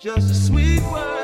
Just a sweet word.